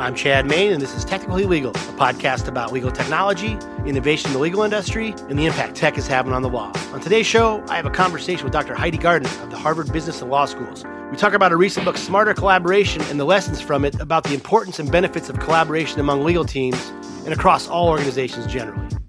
I'm Chad Main, and this is Technically Legal, a podcast about legal technology, innovation in the legal industry, and the impact tech is having on the law. On today's show, I have a conversation with Dr. Heidi Gardner of the Harvard Business and Law Schools. We talk about a recent book, Smarter Collaboration, and the lessons from it about the importance and benefits of collaboration among legal teams and across all organizations generally.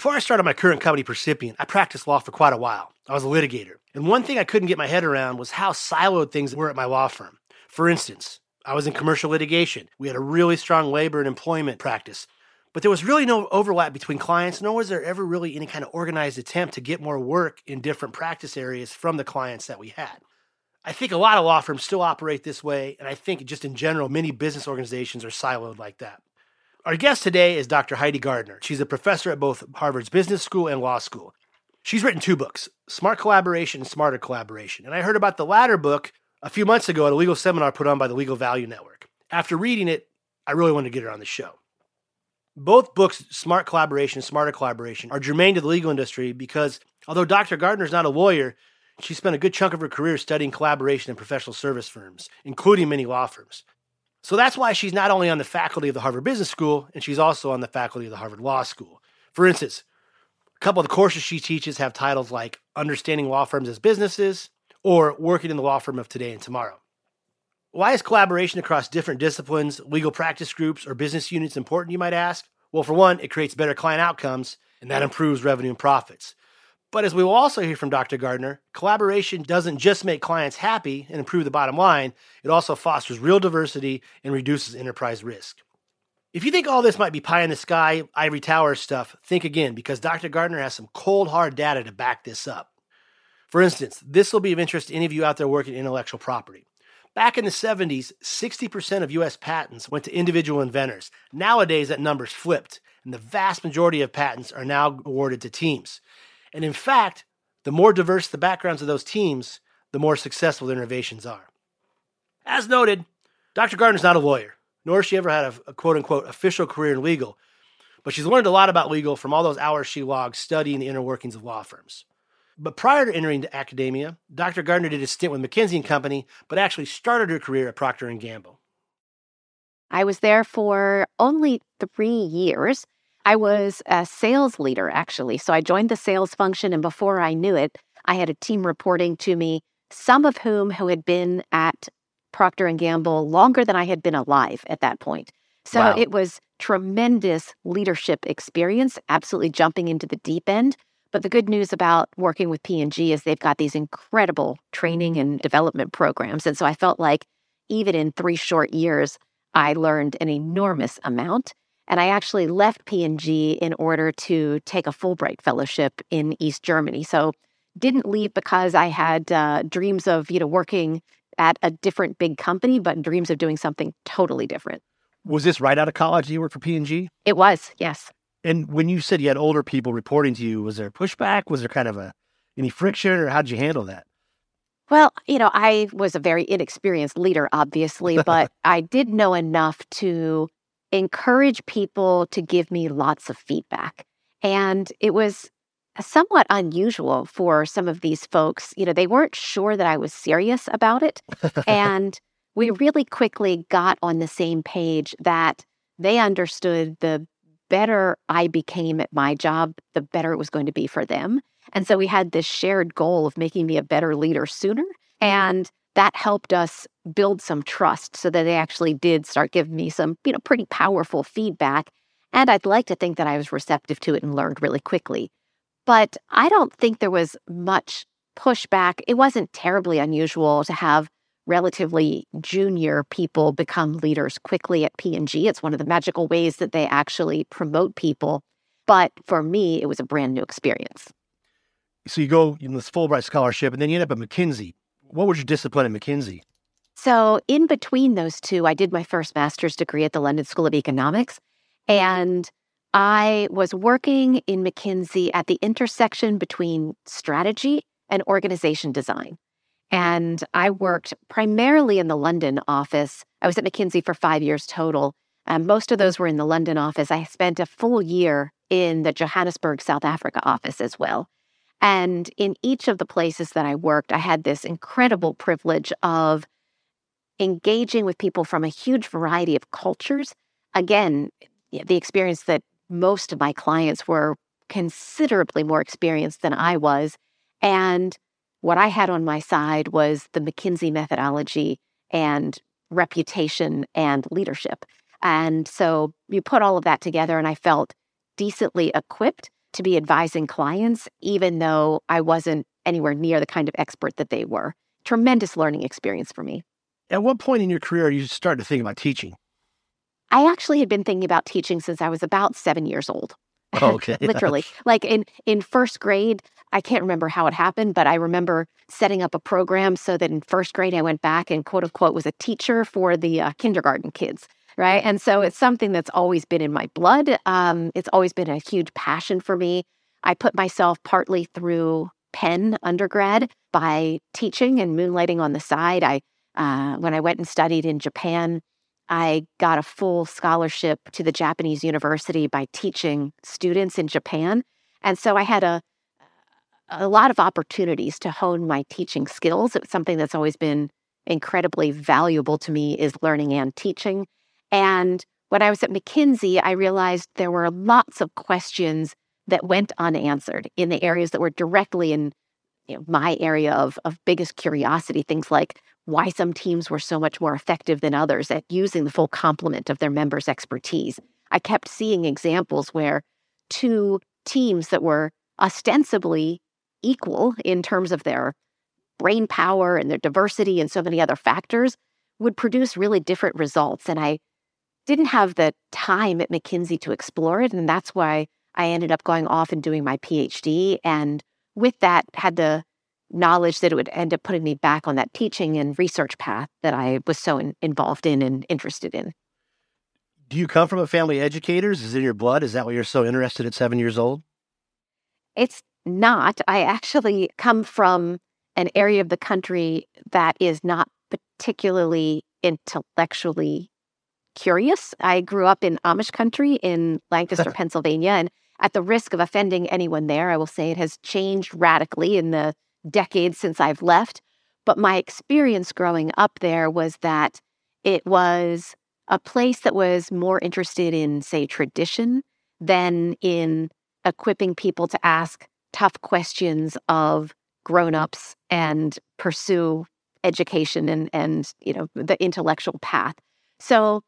Before I started my current company, Percipient, I practiced law for quite a while. I was a litigator. And one thing I couldn't get my head around was how siloed things were at my law firm. For instance, I was in commercial litigation. We had a really strong labor and employment practice. But there was really no overlap between clients, nor was there ever really any kind of organized attempt to get more work in different practice areas from the clients that we had. I think a lot of law firms still operate this way, and I think just in general, many business organizations are siloed like that. Our guest today is Dr. Heidi Gardner. She's a professor at both Harvard's Business School and Law School. She's written two books, Smart Collaboration and Smarter Collaboration. And I heard about the latter book a few months ago at a legal seminar put on by the Legal Value Network. After reading it, I really wanted to get her on the show. Both books, Smart Collaboration and Smarter Collaboration, are germane to the legal industry because although Dr. Gardner is not a lawyer, she spent a good chunk of her career studying collaboration in professional service firms, including many law firms. So that's why she's not only on the faculty of the Harvard Business School, and she's also on the faculty of the Harvard Law School. For instance, a couple of the courses she teaches have titles like Understanding Law Firms as Businesses or Working in the Law Firm of Today and Tomorrow. Why is collaboration across different disciplines, legal practice groups, or business units important, you might ask? Well, for one, it creates better client outcomes, and that improves revenue and profits. But as we will also hear from Dr. Gardner, collaboration doesn't just make clients happy and improve the bottom line, it also fosters real diversity and reduces enterprise risk. If you think all this might be pie in the sky, ivory tower stuff, think again because Dr. Gardner has some cold, hard data to back this up. For instance, this will be of interest to any of you out there working in intellectual property. Back in the 70s, 60% of US patents went to individual inventors. Nowadays, that number's flipped, and the vast majority of patents are now awarded to teams. And in fact, the more diverse the backgrounds of those teams, the more successful their innovations are. As noted, Dr. Gardner's not a lawyer, nor has she ever had a, a quote unquote official career in legal, but she's learned a lot about legal from all those hours she logged studying the inner workings of law firms. But prior to entering academia, Dr. Gardner did a stint with McKinsey and Company, but actually started her career at Procter and Gamble. I was there for only three years I was a sales leader, actually. So I joined the sales function, and before I knew it, I had a team reporting to me, some of whom who had been at Procter and Gamble longer than I had been alive at that point. So wow. it was tremendous leadership experience, absolutely jumping into the deep end. But the good news about working with P&G is they've got these incredible training and development programs. And so I felt like even in three short years, I learned an enormous amount. And I actually left P&G in order to take a Fulbright fellowship in East Germany. So didn't leave because I had uh, dreams of, you know, working at a different big company, but dreams of doing something totally different. Was this right out of college you worked for P&G? It was, yes. And when you said you had older people reporting to you, was there pushback? Was there kind of a any friction or how did you handle that? Well, you know, I was a very inexperienced leader, obviously, but I did know enough to encourage people to give me lots of feedback. And it was somewhat unusual for some of these folks. You know, they weren't sure that I was serious about it. and we really quickly got on the same page that they understood the better I became at my job, the better it was going to be for them. And so we had this shared goal of making me a better leader sooner. Mm-hmm. And that helped us build some trust so that they actually did start giving me some, you know, pretty powerful feedback. And I'd like to think that I was receptive to it and learned really quickly. But I don't think there was much pushback. It wasn't terribly unusual to have relatively junior people become leaders quickly at P&G. It's one of the magical ways that they actually promote people. But for me, it was a brand new experience. So you go in this Fulbright scholarship and then you end up at McKinsey. What was your discipline at McKinsey? So, in between those two, I did my first master's degree at the London School of Economics. And I was working in McKinsey at the intersection between strategy and organization design. And I worked primarily in the London office. I was at McKinsey for five years total. Um, most of those were in the London office. I spent a full year in the Johannesburg, South Africa office as well. And in each of the places that I worked, I had this incredible privilege of engaging with people from a huge variety of cultures. Again, the experience that most of my clients were considerably more experienced than I was. And what I had on my side was the McKinsey methodology and reputation and leadership. And so you put all of that together, and I felt decently equipped to be advising clients, even though I wasn't anywhere near the kind of expert that they were. Tremendous learning experience for me. At what point in your career you started to think about teaching? I actually had been thinking about teaching since I was about seven years old. Oh, okay. Literally. Like in, in first grade, I can't remember how it happened, but I remember setting up a program so that in first grade I went back and quote unquote was a teacher for the uh, kindergarten kids. Right. And so it's something that's always been in my blood. Um, it's always been a huge passion for me. I put myself partly through Penn undergrad by teaching and moonlighting on the side. I, uh, when I went and studied in Japan, I got a full scholarship to the Japanese university by teaching students in Japan. And so I had a a lot of opportunities to hone my teaching skills. It's something that's always been incredibly valuable to me is learning and teaching. And when I was at McKinsey, I realized there were lots of questions that went unanswered in the areas that were directly in you know, my area of, of biggest curiosity. Things like why some teams were so much more effective than others at using the full complement of their members' expertise. I kept seeing examples where two teams that were ostensibly equal in terms of their brain power and their diversity and so many other factors would produce really different results. And I didn't have the time at McKinsey to explore it. And that's why I ended up going off and doing my PhD. And with that, had the knowledge that it would end up putting me back on that teaching and research path that I was so in, involved in and interested in. Do you come from a family of educators? Is it in your blood? Is that why you're so interested at seven years old? It's not. I actually come from an area of the country that is not particularly intellectually curious. I grew up in Amish country in Lancaster, Pennsylvania, and at the risk of offending anyone there, I will say it has changed radically in the decades since I've left. But my experience growing up there was that it was a place that was more interested in, say, tradition than in equipping people to ask tough questions of grown-ups and pursue education and and you know the intellectual path. So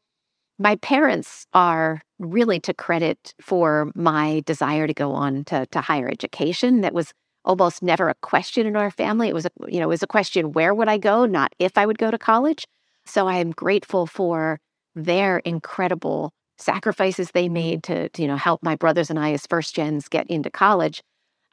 my parents are really to credit for my desire to go on to, to higher education. That was almost never a question in our family. It was a you know, it was a question where would I go, not if I would go to college. So I am grateful for their incredible sacrifices they made to, to you know help my brothers and I as first gens get into college.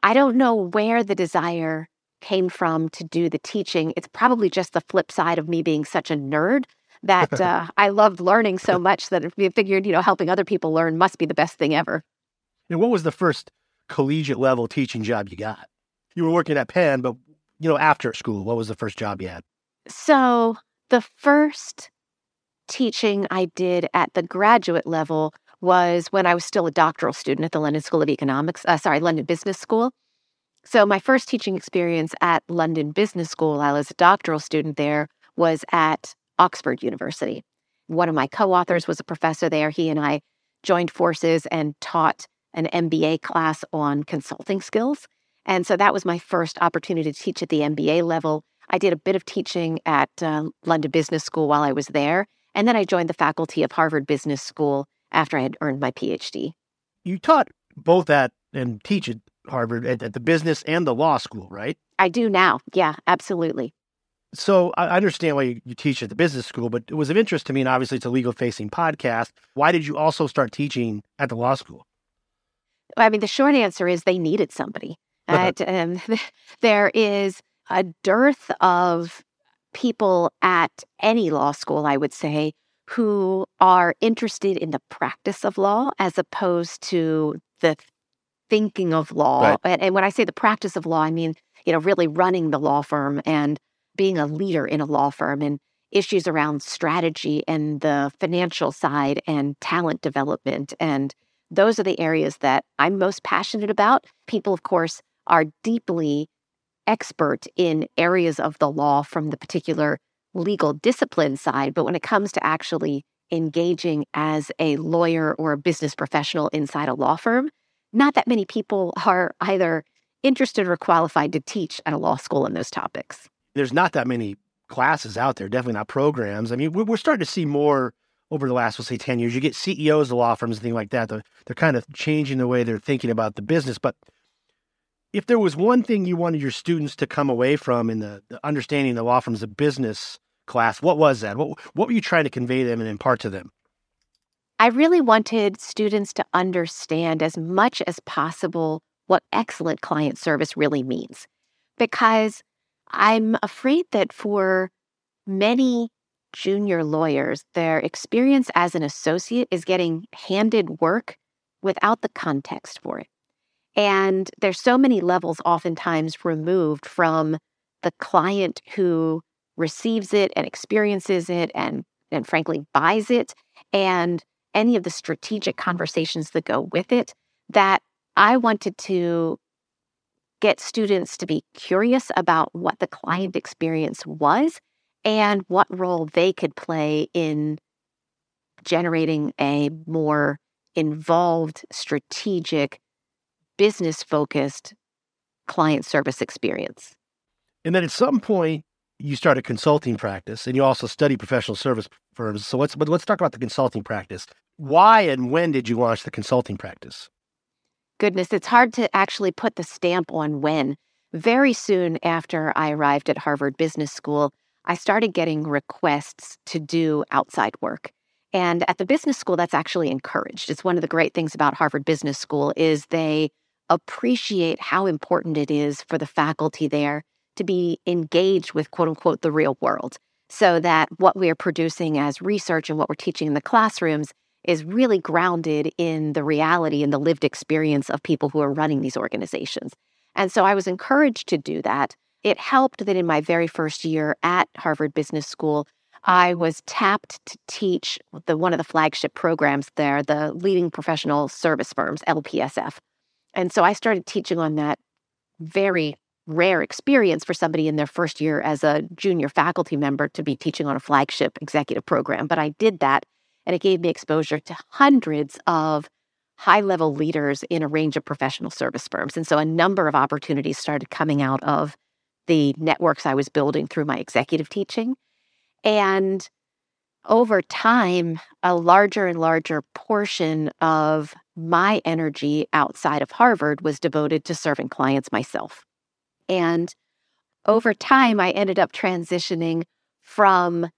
I don't know where the desire came from to do the teaching. It's probably just the flip side of me being such a nerd that uh, I loved learning so much that I figured, you know, helping other people learn must be the best thing ever. And what was the first collegiate level teaching job you got? You were working at Penn, but you know, after school, what was the first job you had? So the first teaching I did at the graduate level was when I was still a doctoral student at the London School of Economics, uh, sorry, London Business School. So my first teaching experience at London Business School I was a doctoral student there was at Oxford University. One of my co authors was a professor there. He and I joined forces and taught an MBA class on consulting skills. And so that was my first opportunity to teach at the MBA level. I did a bit of teaching at uh, London Business School while I was there. And then I joined the faculty of Harvard Business School after I had earned my PhD. You taught both at and teach at Harvard at, at the business and the law school, right? I do now. Yeah, absolutely. So I understand why you, you, teach at the business school, but it was of interest to me, and obviously it's a legal facing podcast. Why did you also start teaching at the law school? I mean, the short answer is they needed somebody. um, there is a dearth of people at any law school, I would say, who are interested in the practice of law as opposed to the thinking of law. Right. And, and when I say the practice of law, I mean, you know, really running the law firm and being a leader in a law firm. And issues around strategy and the financial side and talent development. And those are the areas that I'm most passionate about. People, of course, are deeply expert in areas of the law from the particular legal discipline side. But when it comes to actually engaging as a lawyer or a business professional inside a law firm, not that many people are either interested or qualified to teach at a law school in those topics. There's not that many classes out there, definitely not programs. I mean, we're starting to see more over the last, we'll say, 10 years. You get CEOs of law firms and things like that. They're, they're kind of changing the way they're thinking about the business. But if there was one thing you wanted your students to come away from in the, the understanding the law firms of business class, what was that? What, what were you trying to convey to them and impart to them? I really wanted students to understand as much as possible what excellent client service really means. Because I'm afraid that for many junior lawyers, their experience as an associate is getting handed work without the context for it. And there's so many levels oftentimes removed from the client who receives it and experiences it and and frankly buys it and any of the strategic conversations that go with it that I wanted to get students to be curious about what the client experience was and what role they could play in generating a more involved, strategic, business focused client service experience. And then at some point, you start a consulting practice and you also study professional service firms. So let's, but let's talk about the consulting practice. Why and when did you launch the consulting practice? Goodness, it's hard to actually put the stamp on when. Very soon after I arrived at Harvard Business School, I started getting requests to do outside work. And at the business school, that's actually encouraged. It's one of the great things about Harvard Business School is they appreciate how important it is for the faculty there to be engaged with quote unquote the real world so that what we are producing as research and what we're teaching in the classrooms is really grounded in the reality and the lived experience of people who are running these organizations. And so I was encouraged to do that. It helped that in my very first year at Harvard Business School, I was tapped to teach the one of the flagship programs there, the leading professional service firms, LPSF. And so I started teaching on that very rare experience for somebody in their first year as a junior faculty member to be teaching on a flagship executive program. But I did that, and it gave me exposure to hundreds of high level leaders in a range of professional service firms. And so a number of opportunities started coming out of the networks I was building through my executive teaching. And over time, a larger and larger portion of my energy outside of Harvard was devoted to serving clients myself. And over time, I ended up transitioning from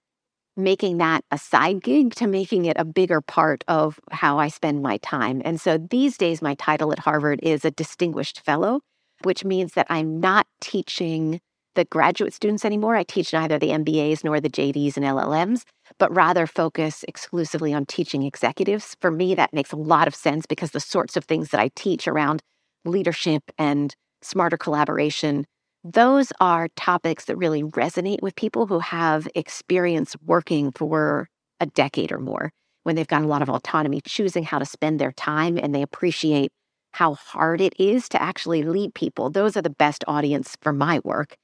making that a side gig to making it a bigger part of how I spend my time. And so these days, my title at Harvard is a distinguished fellow, which means that I'm not teaching the graduate students anymore. I teach neither the MBAs nor the JDs and LLMs, but rather focus exclusively on teaching executives. For me, that makes a lot of sense because the sorts of things that I teach around leadership and smarter collaboration, those are topics that really resonate with people who have experience working for a decade or more, when they've got a lot of autonomy, choosing how to spend their time and they appreciate how hard it is to actually lead people. Those are the best audience for my work.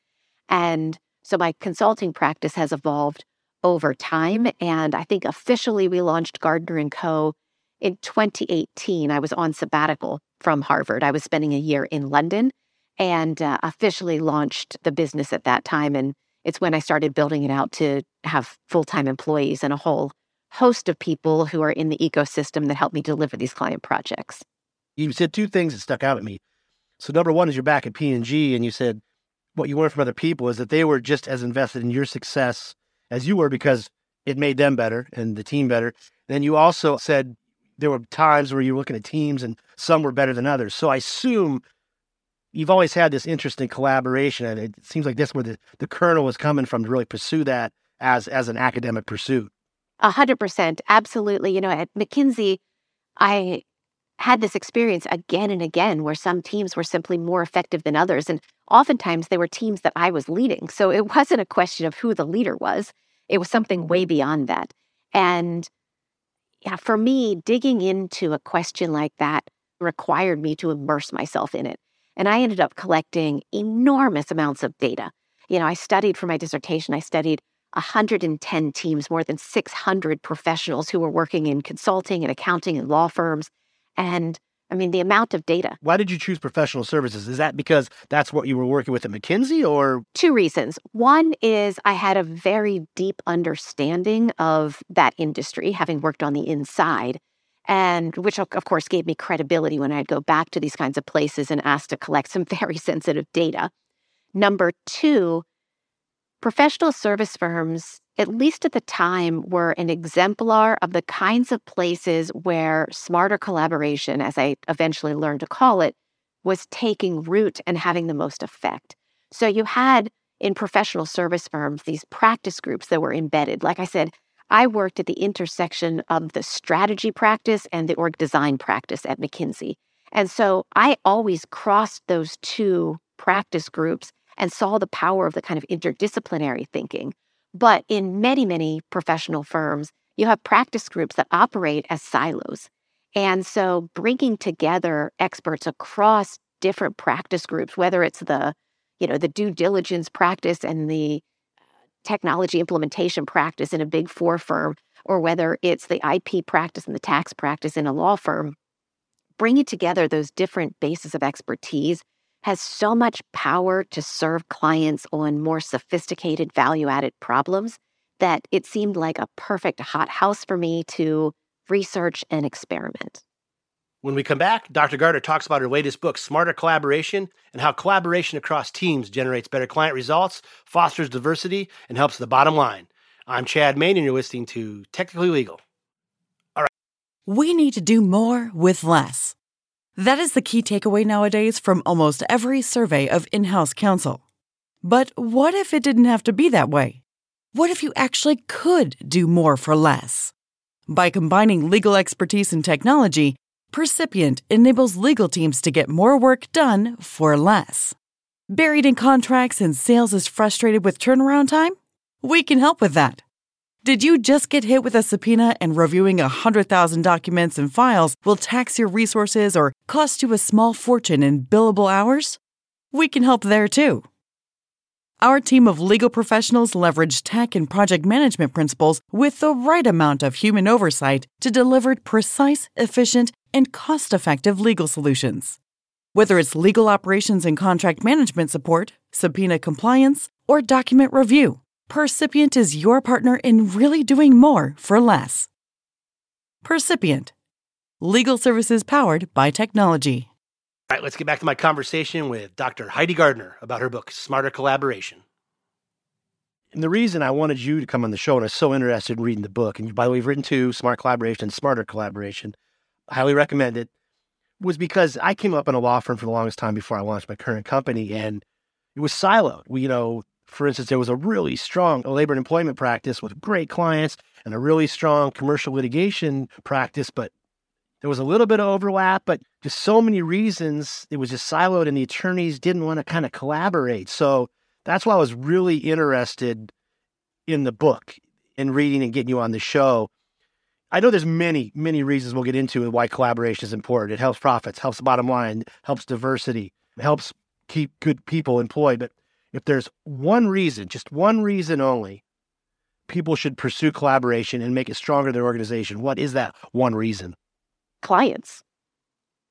And so my consulting practice has evolved over time. And I think officially we launched Gardner and Co. in 2018. I was on sabbatical from Harvard. I was spending a year in London and uh, officially launched the business at that time. And it's when I started building it out to have full time employees and a whole host of people who are in the ecosystem that help me deliver these client projects. You said two things that stuck out at me. So number one is you're back at P&G and you said what you learned from other people is that they were just as invested in your success as you were because it made them better and the team better. Then you also said there were times where you were looking at teams and some were better than others. So I assume you've always had this interest in collaboration, and it seems like that's where the, the kernel was coming from to really pursue that as as an academic pursuit. A hundred percent, absolutely. You know, at McKinsey, I had this experience again and again where some teams were simply more effective than others, and oftentimes they were teams that I was leading. So it wasn't a question of who the leader was. It was something way beyond that. And yeah, for me, digging into a question like that required me to immerse myself in it. And I ended up collecting enormous amounts of data. You know, I studied for my dissertation, I studied 110 teams, more than 600 professionals who were working in consulting and accounting and law firms. And I mean, the amount of data. Why did you choose professional services? Is that because that's what you were working with at McKinsey or? Two reasons. One is I had a very deep understanding of that industry, having worked on the inside, and which, of course, gave me credibility when I'd go back to these kinds of places and ask to collect some very sensitive data. Number two, professional service firms at least at the time, were an exemplar of the kinds of places where smarter collaboration, as I eventually learned to call it, was taking root and having the most effect. So you had in professional service firms these practice groups that were embedded. Like I said, I worked at the intersection of the strategy practice and the org design practice at McKinsey. And so I always crossed those two practice groups and saw the power of the kind of interdisciplinary thinking but in many, many professional firms, you have practice groups that operate as silos. And so bringing together experts across different practice groups, whether it's the, you know, the due diligence practice and the technology implementation practice in a big four firm, or whether it's the IP practice and the tax practice in a law firm, bringing together those different bases of expertise has so much power to serve clients on more sophisticated value added problems that it seemed like a perfect hothouse for me to research and experiment. When we come back, Dr. Gardner talks about her latest book, Smarter Collaboration, and how collaboration across teams generates better client results, fosters diversity, and helps the bottom line. I'm Chad Main, and you're listening to Technically Legal. All right. We need to do more with less. That is the key takeaway nowadays from almost every survey of in house counsel. But what if it didn't have to be that way? What if you actually could do more for less? By combining legal expertise and technology, Percipient enables legal teams to get more work done for less. Buried in contracts and sales is frustrated with turnaround time? We can help with that. Did you just get hit with a subpoena and reviewing 100,000 documents and files will tax your resources or cost you a small fortune in billable hours? We can help there too. Our team of legal professionals leverage tech and project management principles with the right amount of human oversight to deliver precise, efficient, and cost effective legal solutions. Whether it's legal operations and contract management support, subpoena compliance, or document review, Percipient is your partner in really doing more for less. Percipient, legal services powered by technology. All right, let's get back to my conversation with Dr. Heidi Gardner about her book, Smarter Collaboration. And the reason I wanted you to come on the show and I was so interested in reading the book, and by the way, you've written two, Smart Collaboration, and Smarter Collaboration, highly recommend it, was because I came up in a law firm for the longest time before I launched my current company, and it was siloed. We, you know, for instance, there was a really strong labor and employment practice with great clients and a really strong commercial litigation practice, but there was a little bit of overlap, but just so many reasons it was just siloed and the attorneys didn't want to kind of collaborate. So that's why I was really interested in the book and reading and getting you on the show. I know there's many, many reasons we'll get into why collaboration is important. It helps profits, helps the bottom line, helps diversity, helps keep good people employed. But if there's one reason, just one reason only, people should pursue collaboration and make it stronger their organization, what is that one reason? Clients.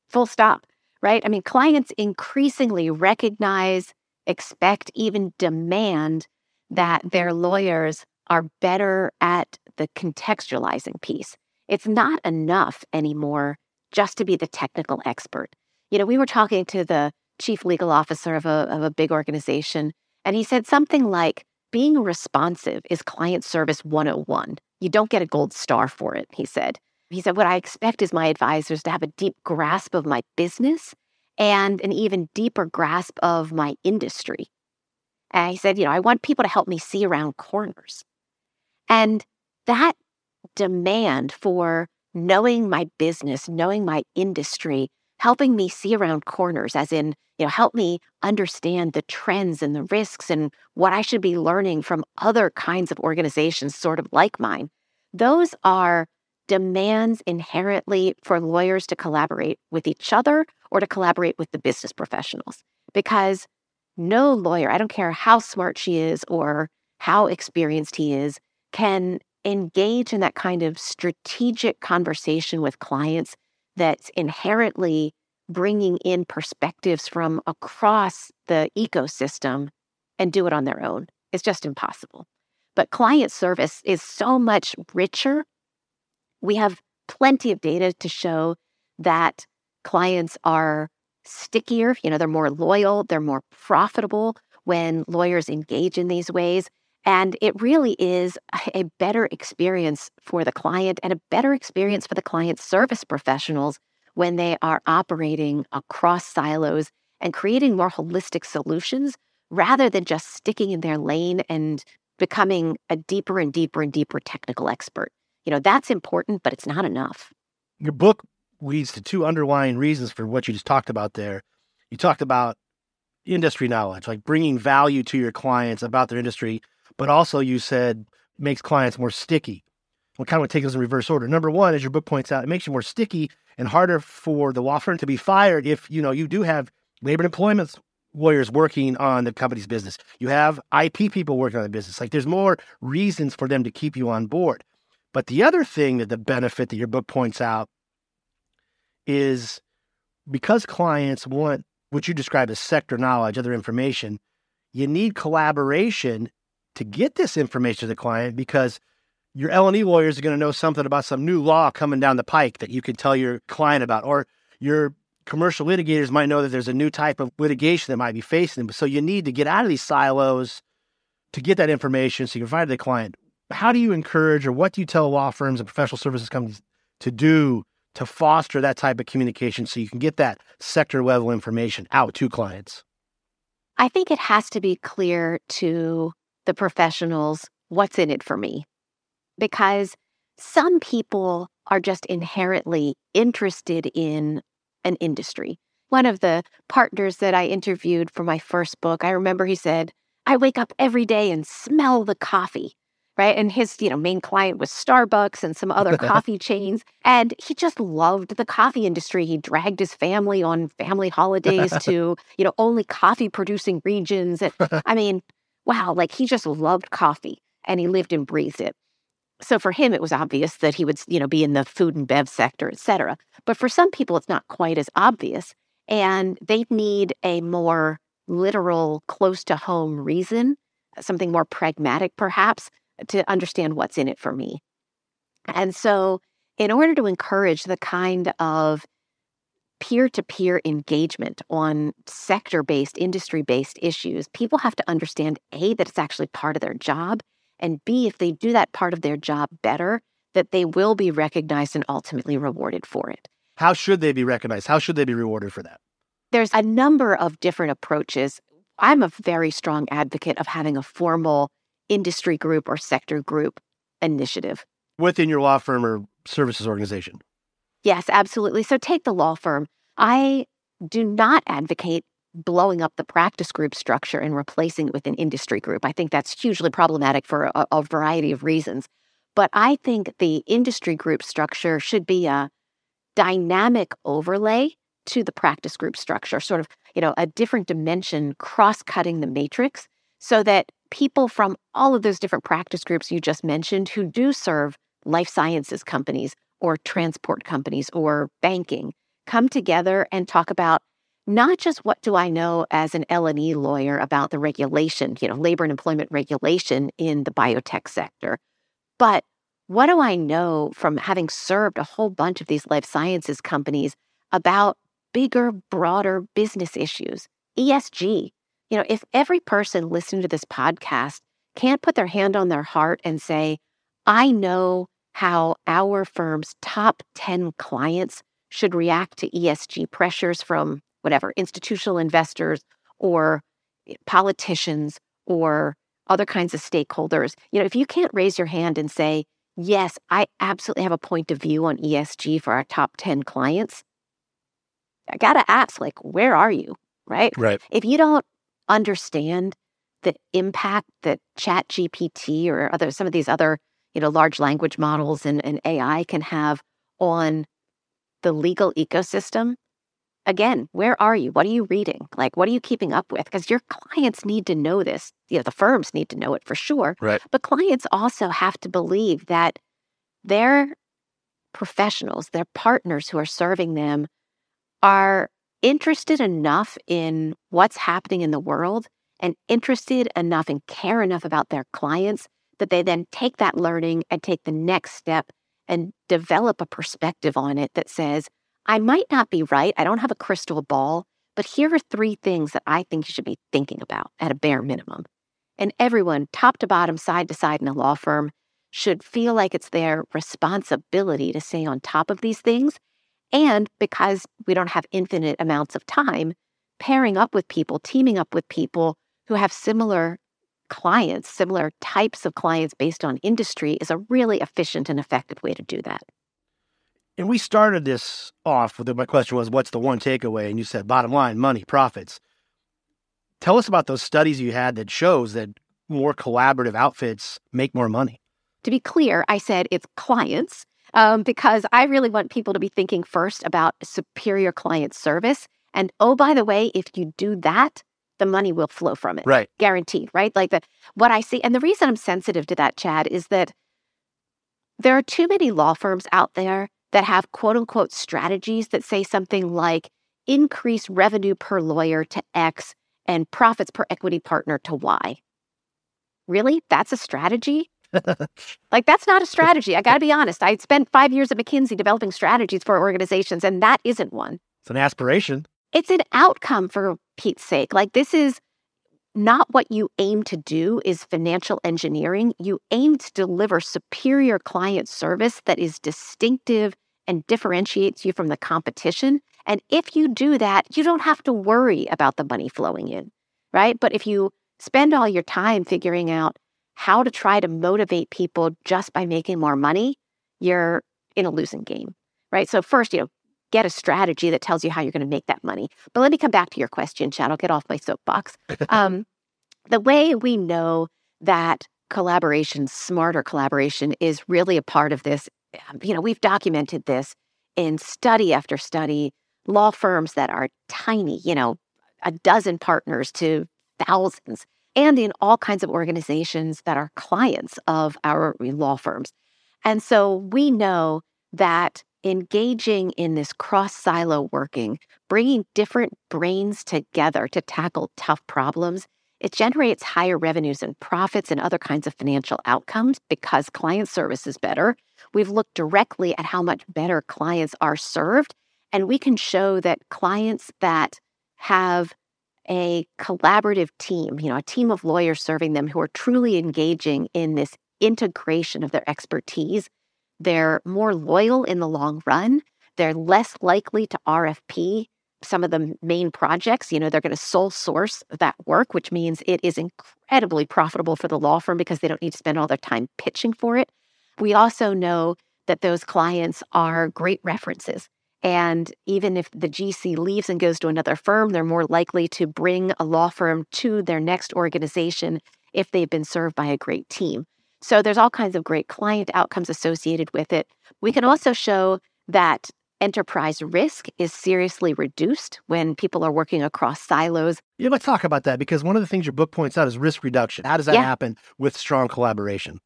Full stop, right? I mean, clients increasingly recognize, expect, even demand that their lawyers are better at the contextualizing piece. It's not enough anymore just to be the technical expert. You know, we were talking to the chief legal officer of a, of a big organization. And he said something like, being responsive is client service 101. You don't get a gold star for it, he said. He said, What I expect is my advisors to have a deep grasp of my business and an even deeper grasp of my industry. And he said, You know, I want people to help me see around corners. And that demand for knowing my business, knowing my industry, helping me see around corners, as in, you know, help me understand the trends and the risks and what I should be learning from other kinds of organizations, sort of like mine. Those are demands inherently for lawyers to collaborate with each other or to collaborate with the business professionals. Because no lawyer, I don't care how smart she is or how experienced he is, can engage in that kind of strategic conversation with clients that's inherently bringing in perspectives from across the ecosystem and do it on their own. It's just impossible. But client service is so much richer. We have plenty of data to show that clients are stickier, you know, they're more loyal, they're more profitable when lawyers engage in these ways. And it really is a better experience for the client and a better experience for the client service professionals when they are operating across silos and creating more holistic solutions rather than just sticking in their lane and becoming a deeper and deeper and deeper technical expert. You know, that's important, but it's not enough. Your book leads to two underlying reasons for what you just talked about there. You talked about industry knowledge, like bringing value to your clients about their industry but also you said makes clients more sticky. We'll kind of take those in reverse order. Number one, as your book points out, it makes you more sticky and harder for the law firm to be fired if you know you do have labor and employment lawyers working on the company's business. You have IP people working on the business. Like there's more reasons for them to keep you on board. But the other thing that the benefit that your book points out is because clients want what you describe as sector knowledge, other information, you need collaboration to get this information to the client because your L&E lawyers are going to know something about some new law coming down the pike that you can tell your client about or your commercial litigators might know that there's a new type of litigation that might be facing them. So you need to get out of these silos to get that information so you can provide the client. How do you encourage or what do you tell law firms and professional services companies to do to foster that type of communication so you can get that sector level information out to clients? I think it has to be clear to the professionals what's in it for me. Because some people are just inherently interested in an industry. One of the partners that I interviewed for my first book, I remember he said, I wake up every day and smell the coffee, right? And his, you know, main client was Starbucks and some other coffee chains, and he just loved the coffee industry. He dragged his family on family holidays to, you know, only coffee producing regions. And I mean, wow, like he just loved coffee and he lived and breathed it. So for him, it was obvious that he would, you know, be in the food and bev sector, et cetera. But for some people, it's not quite as obvious. And they need a more literal, close to home reason, something more pragmatic, perhaps, to understand what's in it for me. And so, in order to encourage the kind of peer to peer engagement on sector based, industry based issues, people have to understand A, that it's actually part of their job, and B, if they do that part of their job better, that they will be recognized and ultimately rewarded for it. How should they be recognized? How should they be rewarded for that? There's a number of different approaches. I'm a very strong advocate of having a formal industry group or sector group initiative within your law firm or services organization. Yes, absolutely. So take the law firm. I do not advocate blowing up the practice group structure and replacing it with an industry group. I think that's hugely problematic for a, a variety of reasons. But I think the industry group structure should be a dynamic overlay to the practice group structure, sort of, you know, a different dimension cross-cutting the matrix so that people from all of those different practice groups you just mentioned who do serve life sciences companies or transport companies or banking come together and talk about not just what do I know as an L&E lawyer about the regulation, you know, labor and employment regulation in the biotech sector, but what do I know from having served a whole bunch of these life sciences companies about bigger, broader business issues, ESG? You know, if every person listening to this podcast can't put their hand on their heart and say, I know how our firm's top 10 clients should react to ESG pressures from whatever institutional investors or eh, politicians or other kinds of stakeholders. You know, if you can't raise your hand and say, yes, I absolutely have a point of view on ESG for our top 10 clients, I got to ask, like, where are you? Right. Right. If you don't understand the impact that Chat GPT or other some of these other, you know, large language models and, and AI can have on the legal ecosystem, again, where are you? What are you reading? Like, what are you keeping up with? Because your clients need to know this. You know, the firms need to know it for sure. Right. But clients also have to believe that their professionals, their partners who are serving them, are interested enough in what's happening in the world and interested enough and care enough about their clients that they then take that learning and take the next step and develop a perspective on it that says, I might not be right. I don't have a crystal ball, but here are three things that I think you should be thinking about at a bare minimum. And everyone, top to bottom, side to side in a law firm, should feel like it's their responsibility to stay on top of these things. And because we don't have infinite amounts of time, pairing up with people, teaming up with people who have similar clients, similar types of clients based on industry is a really efficient and effective way to do that. And we started this off with my question was, what's the one takeaway? And you said, bottom line, money, profits. Tell us about those studies you had that shows that more collaborative outfits make more money. To be clear, I said it's clients um, because I really want people to be thinking first about superior client service. And oh, by the way, if you do that, the money will flow from it. Right. Guaranteed, right? Like the what I see. And the reason I'm sensitive to that, Chad, is that there are too many law firms out there that have quote unquote strategies that say something like increase revenue per lawyer to X and profits per equity partner to Y. Really? That's a strategy? Like that's not a strategy. I got to be honest. I spent 5 years at McKinsey developing strategies for organizations and that isn't one. It's an aspiration. It's an outcome for Pete's sake. Like this is not what you aim to do is financial engineering. You aim to deliver superior client service that is distinctive and differentiates you from the competition. And if you do that, you don't have to worry about the money flowing in, right? But if you spend all your time figuring out how to try to motivate people just by making more money, you're in a losing game, right? So, first, you know, get a strategy that tells you how you're going to make that money. But let me come back to your question, Chad. I'll get off my soapbox. Um, the way we know that collaboration, smarter collaboration, is really a part of this, um, you know, we've documented this in study after study, law firms that are tiny, you know, a dozen partners to thousands, and in all kinds of organizations that are clients of our eh, law firms. And so we know that engaging in this cross silo working, bringing different brains together to tackle tough problems, it generates higher revenues and profits and other kinds of financial outcomes because client service is better. We've looked directly at how much better clients are served, and we can show that clients that have a collaborative team, you know, a team of lawyers serving them who are truly engaging in this integration of their expertise they're more loyal in the long run. They're less likely to RFP some of the main projects. You know, they're going to sole source that work, which means it is incredibly profitable for the law firm because they don't need to spend all their time pitching for it. We also know that those clients are great references. And even if the GC leaves and goes to another firm, they're more likely to bring a law firm to their next organization if they've been served by a great team. So there's all kinds of great client outcomes associated with it. We can also show that enterprise risk is seriously reduced when people are working across silos. Yeah, let's talk about that because one of the things your book points out is risk reduction. How does that yeah. happen with strong collaboration?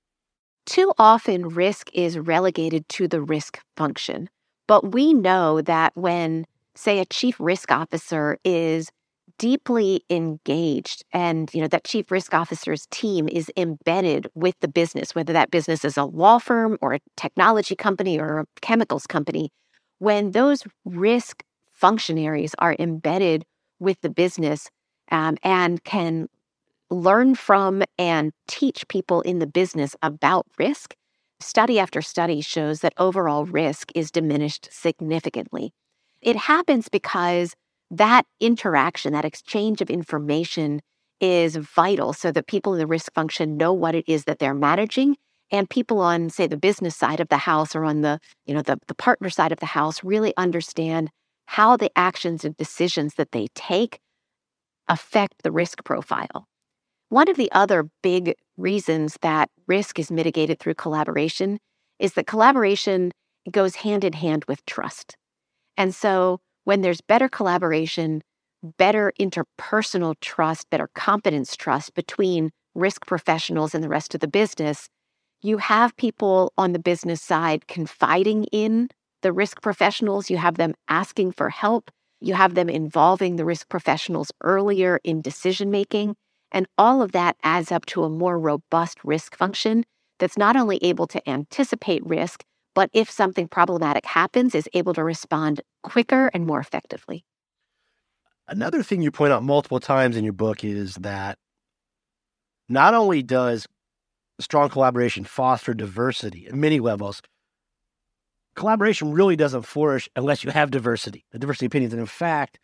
Too often, risk is relegated to the risk function. But we know that when, say, a chief risk officer is deeply engaged and you know that chief risk officer's team is embedded with the business whether that business is a law firm or a technology company or a chemicals company when those risk functionaries are embedded with the business um, and can learn from and teach people in the business about risk study after study shows that overall risk is diminished significantly it happens because that interaction, that exchange of information is vital so that people in the risk function know what it is that they're managing and people on say the business side of the house or on the you know the, the partner side of the house really understand how the actions and decisions that they take affect the risk profile. One of the other big reasons that risk is mitigated through collaboration is that collaboration goes hand in hand with trust. And so when there's better collaboration, better interpersonal trust, better competence trust between risk professionals and the rest of the business, you have people on the business side confiding in the risk professionals, you have them asking for help, you have them involving the risk professionals earlier in decision making. And all of that adds up to a more robust risk function that's not only able to anticipate risk, but if something problematic happens, is able to respond quicker and more effectively. Another thing you point out multiple times in your book is that not only does strong collaboration foster diversity at many levels, collaboration really doesn't flourish unless you have diversity, the diversity of opinions. And in fact,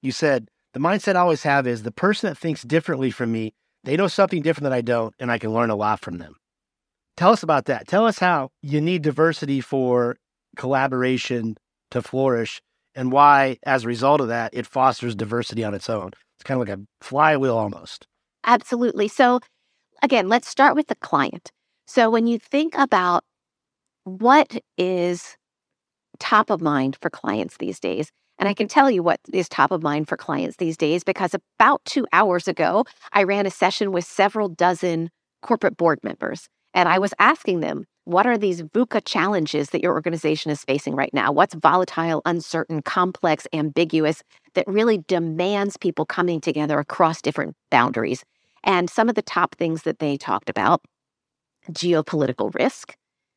you said the mindset I always have is the person that thinks differently from me, they know something different that I don't, and I can learn a lot from them. Tell us about that. Tell us how you need diversity for collaboration to flourish and why, as a result of that, it fosters diversity on its own. It's kind of like a flywheel almost. Absolutely. So, again, let's start with the client. So, when you think about what is top of mind for clients these days, and I can tell you what is top of mind for clients these days because about two hours ago, I ran a session with several dozen corporate board members. And I was asking them, what are these VUCA challenges that your organization is facing right now? What's volatile, uncertain, complex, ambiguous that really demands people coming together across different boundaries? And some of the top things that they talked about geopolitical risk,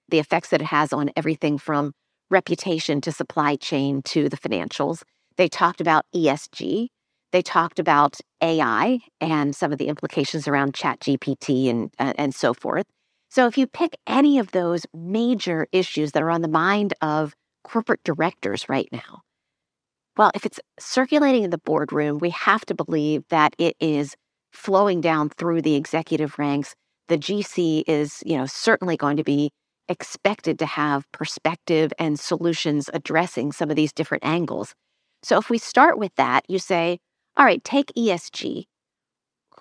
the effects that it has on everything from reputation to supply chain to the financials. They talked about ESG. They talked about AI and some of the implications around Chat GPT and, uh, and so forth. So, if you pick any of those major issues that are on the mind of corporate directors right now, well, if it's circulating in the boardroom, we have to believe that it is flowing down through the executive ranks. The GC is, you know, certainly going to be expected to have perspective and solutions addressing some of these different angles. So if we start with that, you say, all right, take ESG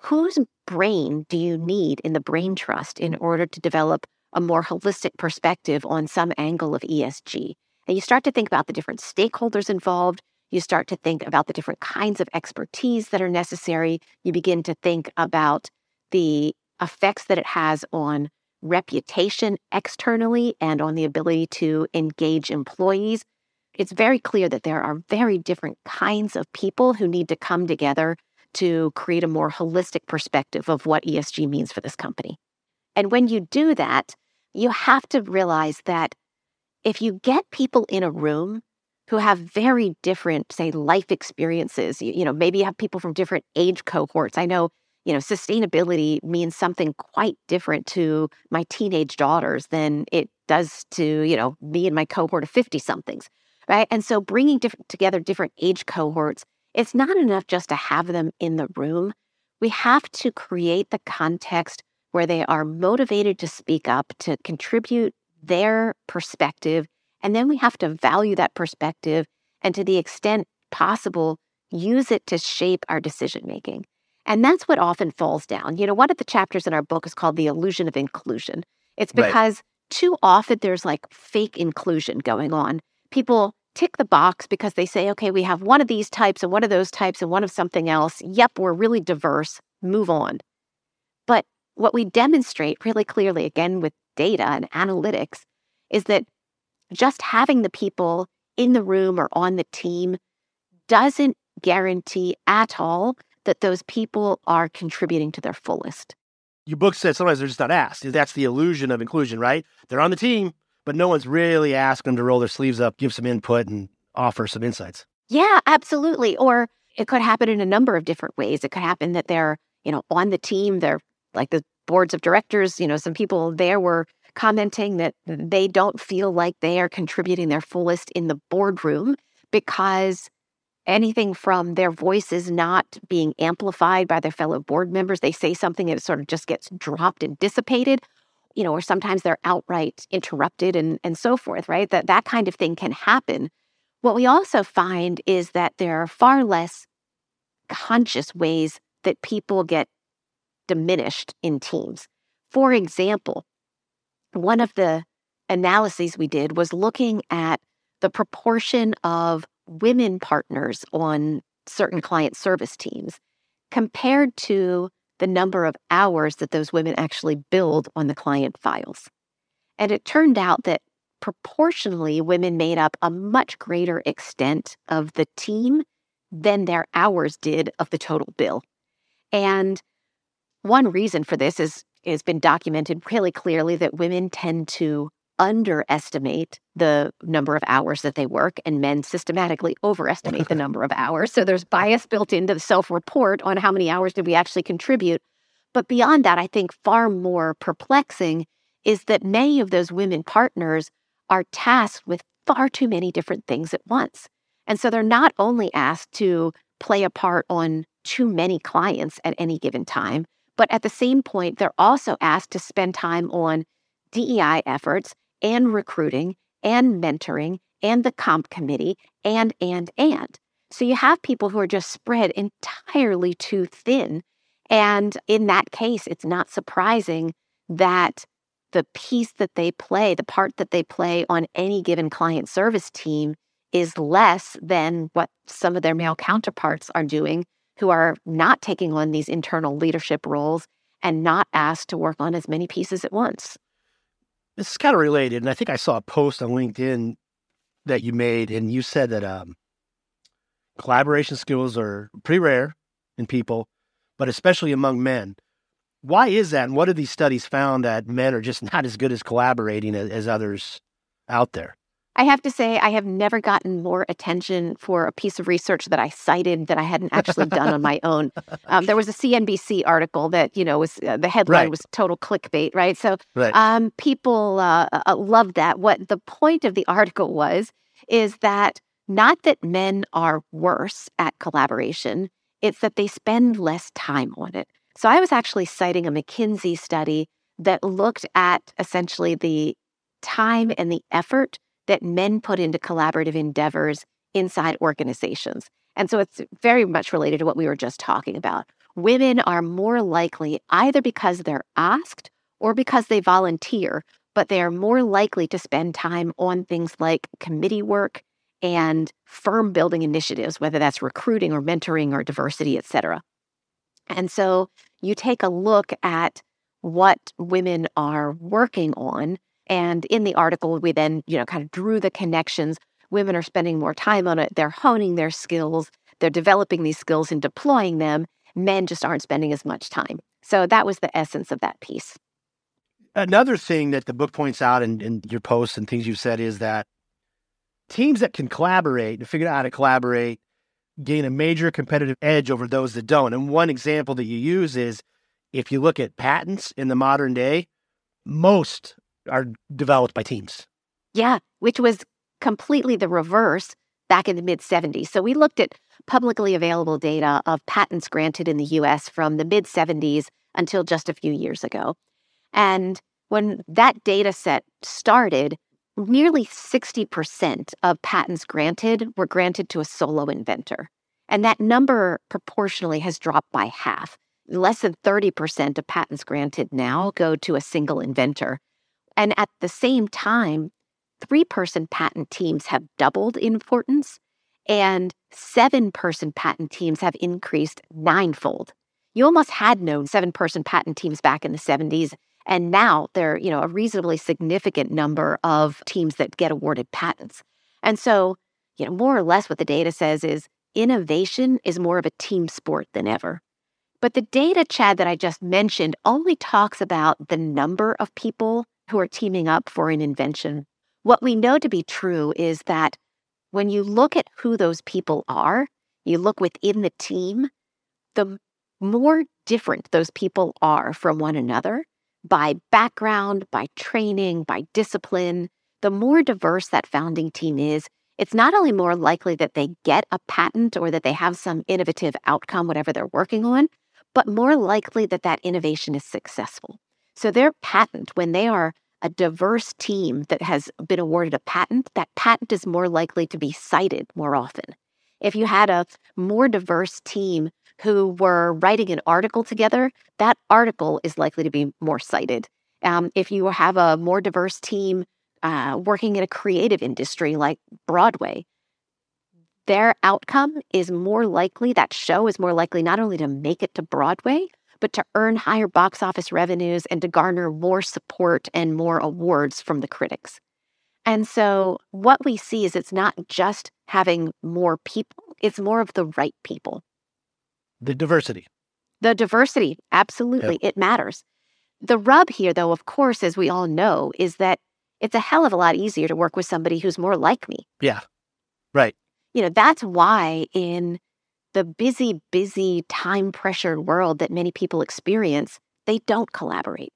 whose brain do you need in the brain trust in order to develop a more holistic perspective on some angle of ESG? And you start to think about the different stakeholders involved. You start to think about the different kinds of expertise that are necessary. You begin to think about the effects that it has on reputation externally and on the ability to engage employees. It's very clear that there are very different kinds of people who need to come together to create a more holistic perspective of what ESG means for this company. And when you do that, you have to realize that if you get people in a room who have very different, say, life experiences, you, you know, maybe you have people from different age cohorts. I know, you know, sustainability means something quite different to my teenage daughters than it does to, you know, me and my cohort of 50 somethings, right? And so bringing together different age cohorts it's not enough just to have them in the room. We have to create the context where they are motivated to speak up, to contribute their perspective. And then we have to value that perspective and to the extent possible, use it to shape our decision making. And that's what often falls down. You know, one of the chapters in our book is called The Illusion of Inclusion. It's because right. too often there's like fake inclusion going on. People tick the box because they say, okay, we have one of these types and one of those types and one of something else. Yep, we're really diverse. Move on. But what we demonstrate really clearly, again, with data and analytics, is that just having the people in the room or on the team doesn't guarantee at all that those people are contributing to their fullest. Your book said sometimes they're just not asked. That's the illusion of inclusion, right? They're on the team, but no one's really asked them to roll their sleeves up, give some input, and offer some insights. Yeah, absolutely. Or it could happen in a number of different ways. It could happen that they're, you know, on the team, they're like the boards of directors, you know, some people there were commenting that they don't feel like they are contributing their fullest in the boardroom because anything from their voices not being amplified by their fellow board members. They say something and it sort of just gets dropped and dissipated, you know, or sometimes they're outright interrupted and, and so forth, right? That that kind of thing can happen What we also find is that there are far less conscious ways that people get diminished in teams. For example, one of the analyses we did was looking at the proportion of women partners on certain client service teams compared to the number of hours that those women actually billed on the client files. And it turned out that proportionally, women made up a much greater extent of the team than their hours did of the total bill. And one reason for this is has been documented really clearly that women tend to underestimate the number of hours that they work and men systematically overestimate the number of hours. So there's bias built into the self-report on how many hours did we actually contribute. But beyond that, I think far more perplexing is that many of those women partners are tasked with far too many different things at once. And so they're not only asked to play a part on too many clients at any given time, but at the same point, they're also asked to spend time on DEI efforts and recruiting and mentoring and the comp committee and, and, and. So you have people who are just spread entirely too thin. And in that case, it's not surprising that the piece that they play, the part that they play on any given client service team is less than what some of their male counterparts are doing who are not taking on these internal leadership roles and not asked to work on as many pieces at once. This is kind of related, and I think I saw a post on LinkedIn that you made, and you said that um, collaboration skills are pretty rare in people, but especially among men. Why is that? And what have these studies found that men are just not as good as collaborating as, as others out there? I have to say, I have never gotten more attention for a piece of research that I cited that I hadn't actually done on my own. Um, there was a CNBC article that you know was uh, the headline Right. was total clickbait, right? So Right. um, people uh, uh, loved that. What the point of the article was is that not that men are worse at collaboration; it's that they spend less time on it. So I was actually citing a McKinsey study that looked at essentially the time and the effort that men put into collaborative endeavors inside organizations. And so it's very much related to what we were just talking about. Women are more likely, either because they're asked or because they volunteer, but they are more likely to spend time on things like committee work and firm building initiatives, whether that's recruiting or mentoring or diversity, et cetera. And so you take a look at what women are working on and in the article, we then, you know, kind of drew the connections. Women are spending more time on it. They're honing their skills. They're developing these skills and deploying them. Men just aren't spending as much time. So that was the essence of that piece. Another thing that the book points out in, in your posts and things you've said is that teams that can collaborate and figure out how to collaborate gain a major competitive edge over those that don't. And one example that you use is if you look at patents in the modern day, most are developed by teams. Yeah, which was completely the reverse back in the mid 70s. So we looked at publicly available data of patents granted in the US from the mid 70s until just a few years ago. And when that data set started, nearly 60% of patents granted were granted to a solo inventor. And that number proportionally has dropped by half. Less than 30% of patents granted now go to a single inventor. And at the same time, three person patent teams have doubled in importance, and seven person patent teams have increased ninefold. You almost had no seven person patent teams back in the 70s. And now there are, you know, a reasonably significant number of teams that get awarded patents. And so, you know, more or less what the data says is innovation is more of a team sport than ever. But the data, Chad, that I just mentioned only talks about the number of people who are teaming up for an invention. What we know to be true is that when you look at who those people are, you look within the team, the more different those people are from one another by background, by training, by discipline, the more diverse that founding team is, it's not only more likely that they get a patent or that they have some innovative outcome, whatever they're working on, but more likely that that innovation is successful. So their patent, when they are a diverse team that has been awarded a patent, that patent is more likely to be cited more often. If you had a more diverse team who were writing an article together, that article is likely to be more cited. Um, if you have a more diverse team uh, working in a creative industry like Broadway, their outcome is more likely, that show is more likely not only to make it to Broadway, but to earn higher box office revenues and to garner more support and more awards from the critics. And so what we see is it's not just having more people, it's more of the right people. The diversity. The diversity, absolutely, yep. it matters. The rub here, though, of course, as we all know, is that it's a hell of a lot easier to work with somebody who's more like me. Yeah, right. You know, that's why in the busy, busy, time pressured world that many people experience, they don't collaborate,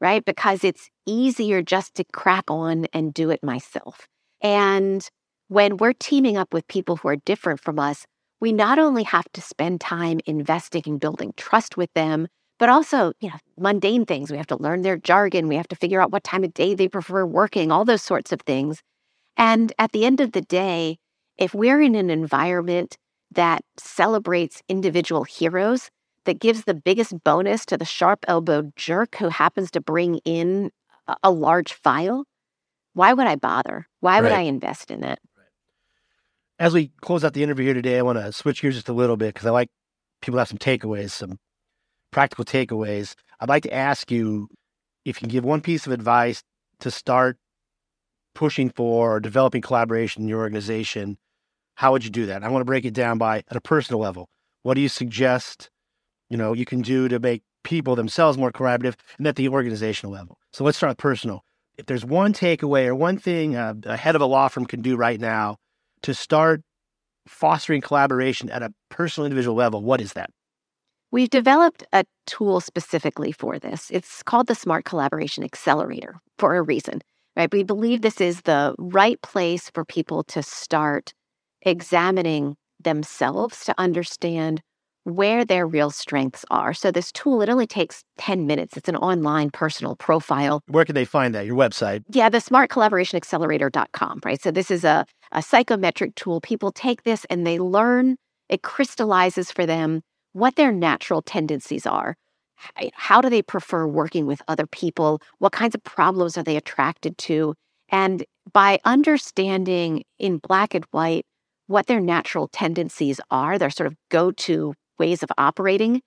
right? Because it's easier just to crack on and do it myself. And when we're teaming up with people who are different from us, we not only have to spend time investing in building trust with them, but also, you know, mundane things. We have to learn their jargon. We have to figure out what time of day they prefer working, all those sorts of things. And at the end of the day, if we're in an environment that celebrates individual heroes, that gives the biggest bonus to the sharp elbowed jerk who happens to bring in a, a large file, why would I bother? Why would right. I invest in it? As we close out the interview here today, I want to switch gears just a little bit because I like people to have some takeaways, some practical takeaways. I'd like to ask you if you can give one piece of advice to start pushing for or developing collaboration in your organization how would you do that? I want to break it down by at a personal level. What do you suggest, you know, you can do to make people themselves more collaborative and at the organizational level? So let's start with personal. If there's one takeaway or one thing a, a head of a law firm can do right now to start fostering collaboration at a personal individual level, what is that? We've developed a tool specifically for this. It's called the Smart Collaboration Accelerator for a reason, right? We believe this is the right place for people to start examining themselves to understand where their real strengths are. So this tool, it only takes 10 minutes. It's an online personal profile. Where can they find that? Your website? Yeah, the smartcollaborationaccelerator.com, right? So this is a, a psychometric tool. People take this and they learn, it crystallizes for them what their natural tendencies are. How do they prefer working with other people? What kinds of problems are they attracted to? And by understanding in black and white what their natural tendencies are, their sort of go to ways of operating,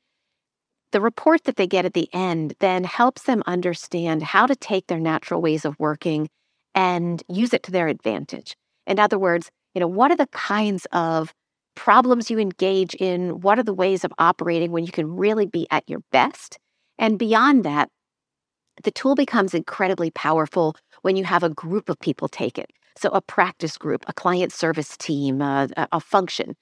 the report that they get at the end then helps them understand how to take their natural ways of working and use it to their advantage. In other words, you know, what are the kinds of problems you engage in? What are the ways of operating when you can really be at your best? And beyond that, the tool becomes incredibly powerful when you have a group of people take it. So, a practice group, a client service team, uh, a, function.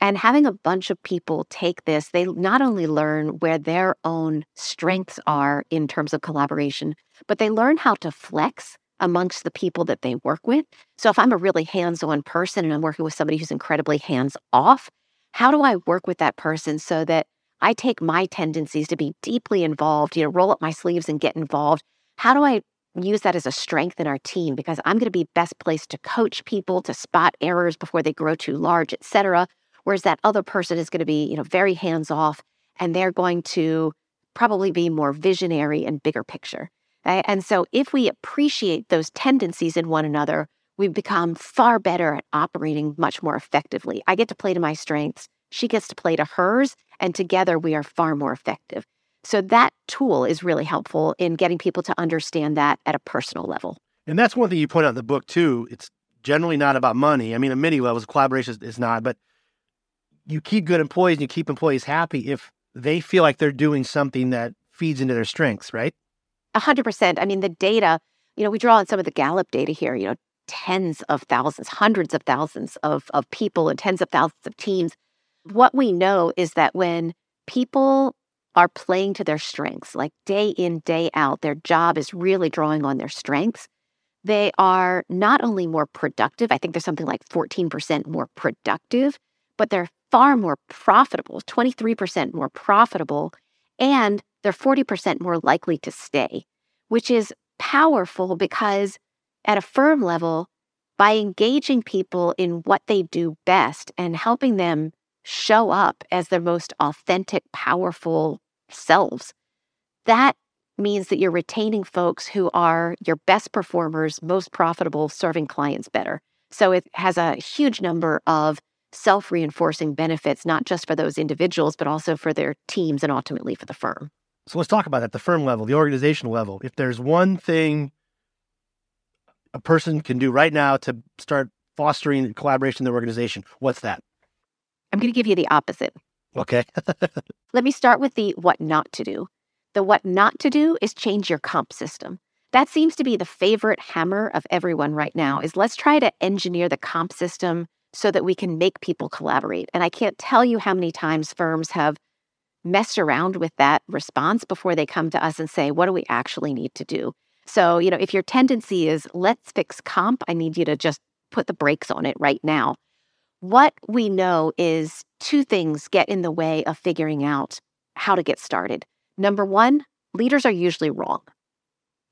And having a bunch of people take this, they not only learn where their own strengths are in terms of collaboration, but they learn how to flex amongst the people that they work with. So, if I'm a really hands on person and I'm working with somebody who's incredibly hands off, how do I work with that person so that I take my tendencies to be deeply involved, you know, roll up my sleeves and get involved? How do I use that as a strength in our team because I'm going to be best placed to coach people to spot errors before they grow too large, et cetera. Whereas that other person is going to be, you know, very hands off and they're going to probably be more visionary and bigger picture. And so if we appreciate those tendencies in one another, we become far better at operating much more effectively. I get to play to my strengths. She gets to play to hers. And together we are far more effective. So that tool is really helpful in getting people to understand that at a personal level. And that's one thing you point out in the book too. It's generally not about money. I mean, at many levels, collaboration is not, but you keep good employees and you keep employees happy if they feel like they're doing something that feeds into their strengths, right? A hundred percent. I mean, the data, you know, we draw on some of the Gallup data here, you know, tens of thousands, hundreds of thousands of, of people and tens of thousands of teams. What we know is that when people are playing to their strengths, like day in, day out. Their job is really drawing on their strengths. They are not only more productive, I think there's something like 14% more productive, but they're far more profitable, 23% more profitable, and they're 40% more likely to stay, which is powerful because at a firm level, by engaging people in what they do best and helping them show up as their most authentic, powerful selves, that means that you're retaining folks who are your best performers, most profitable, serving clients better. So it has a huge number of self reinforcing benefits, not just for those individuals, but also for their teams and ultimately for the firm. So let's talk about that the firm level, the organizational level. If there's one thing a person can do right now to start fostering collaboration in their organization, what's that? I'm going to give you the opposite. Okay. Let me start with the what not to do. The what not to do is change your comp system. That seems to be the favorite hammer of everyone right now is let's try to engineer the comp system so that we can make people collaborate. And I can't tell you how many times firms have messed around with that response before they come to us and say, what do we actually need to do? So, you know, if your tendency is let's fix comp, I need you to just put the brakes on it right now. What we know is two things get in the way of figuring out how to get started. Number one, leaders are usually wrong,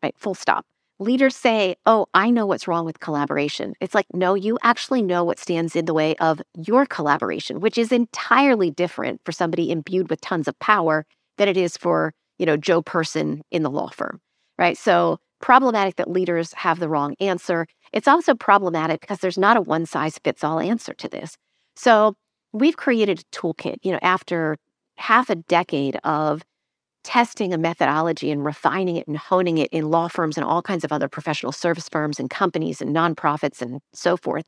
right? Full stop. Leaders say, Oh, I know what's wrong with collaboration. It's like, no, you actually know what stands in the way of your collaboration, which is entirely different for somebody imbued with tons of power than it is for, you know, Joe person in the law firm, right? So problematic that leaders have the wrong answer. It's also problematic because there's not a one size fits all answer to this. So we've created a toolkit, you know, after half a decade of testing a methodology and refining it and honing it in law firms and all kinds of other professional service firms and companies and nonprofits and so forth,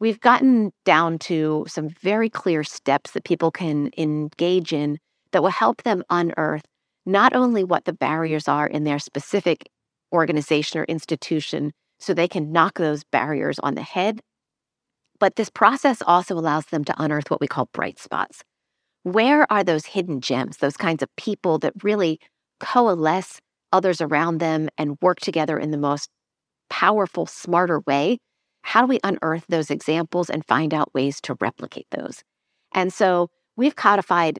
we've gotten down to some very clear steps that people can engage in that will help them unearth not only what the barriers are in their specific organization or institution so they can knock those barriers on the head, but this process also allows them to unearth what we call bright spots. Where are those hidden gems, those kinds of people that really coalesce others around them and work together in the most powerful, smarter way? How do we unearth those examples and find out ways to replicate those? And so we've codified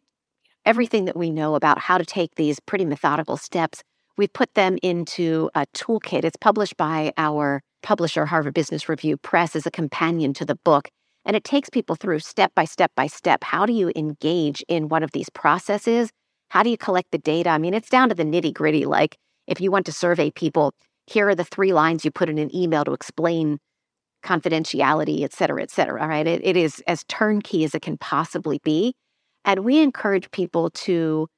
everything that we know about how to take these pretty methodical steps. We've put them into a toolkit. It's published by our publisher, Harvard Business Review Press, as a companion to the book. And it takes people through step by step by step. How do you engage in one of these processes? How do you collect the data? I mean, it's down to the nitty gritty. Like, if you want to survey people, here are the three lines you put in an email to explain confidentiality, et cetera, et cetera. Right? It, it is as turnkey as it can possibly be. And we encourage people to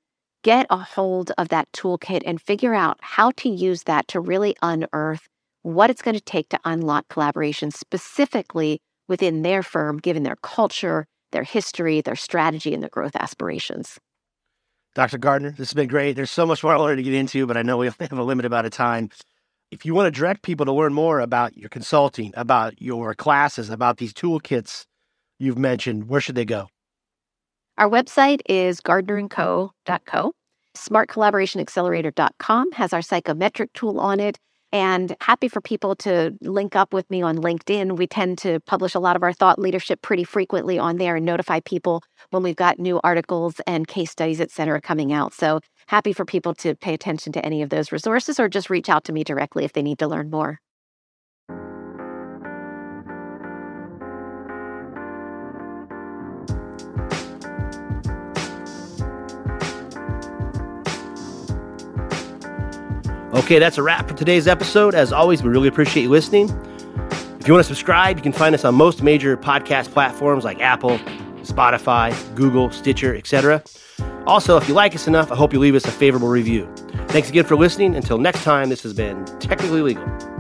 get a hold of that toolkit and figure out how to use that to really unearth what it's going to take to unlock collaboration specifically within their firm, given their culture, their history, their strategy, and their growth aspirations. Dr. Gardner, this has been great. There's so much more I wanted to get into, but I know we only have a limited amount of time. If you want to direct people to learn more about your consulting, about your classes, about these toolkits you've mentioned, where should they go? Our website is gardnerandco.co. Smartcollaborationaccelerator.com has our psychometric tool on it and happy for people to link up with me on LinkedIn. We tend to publish a lot of our thought leadership pretty frequently on there and notify people when we've got new articles and case studies, et cetera, coming out. So happy for people to pay attention to any of those resources or just reach out to me directly if they need to learn more. Okay, that's a wrap for today's episode. As always, we really appreciate you listening. If you want to subscribe, you can find us on most major podcast platforms like Apple, Spotify, Google, Stitcher, etc. Also, if you like us enough, I hope you leave us a favorable review. Thanks again for listening. Until next time, this has been Technically Legal.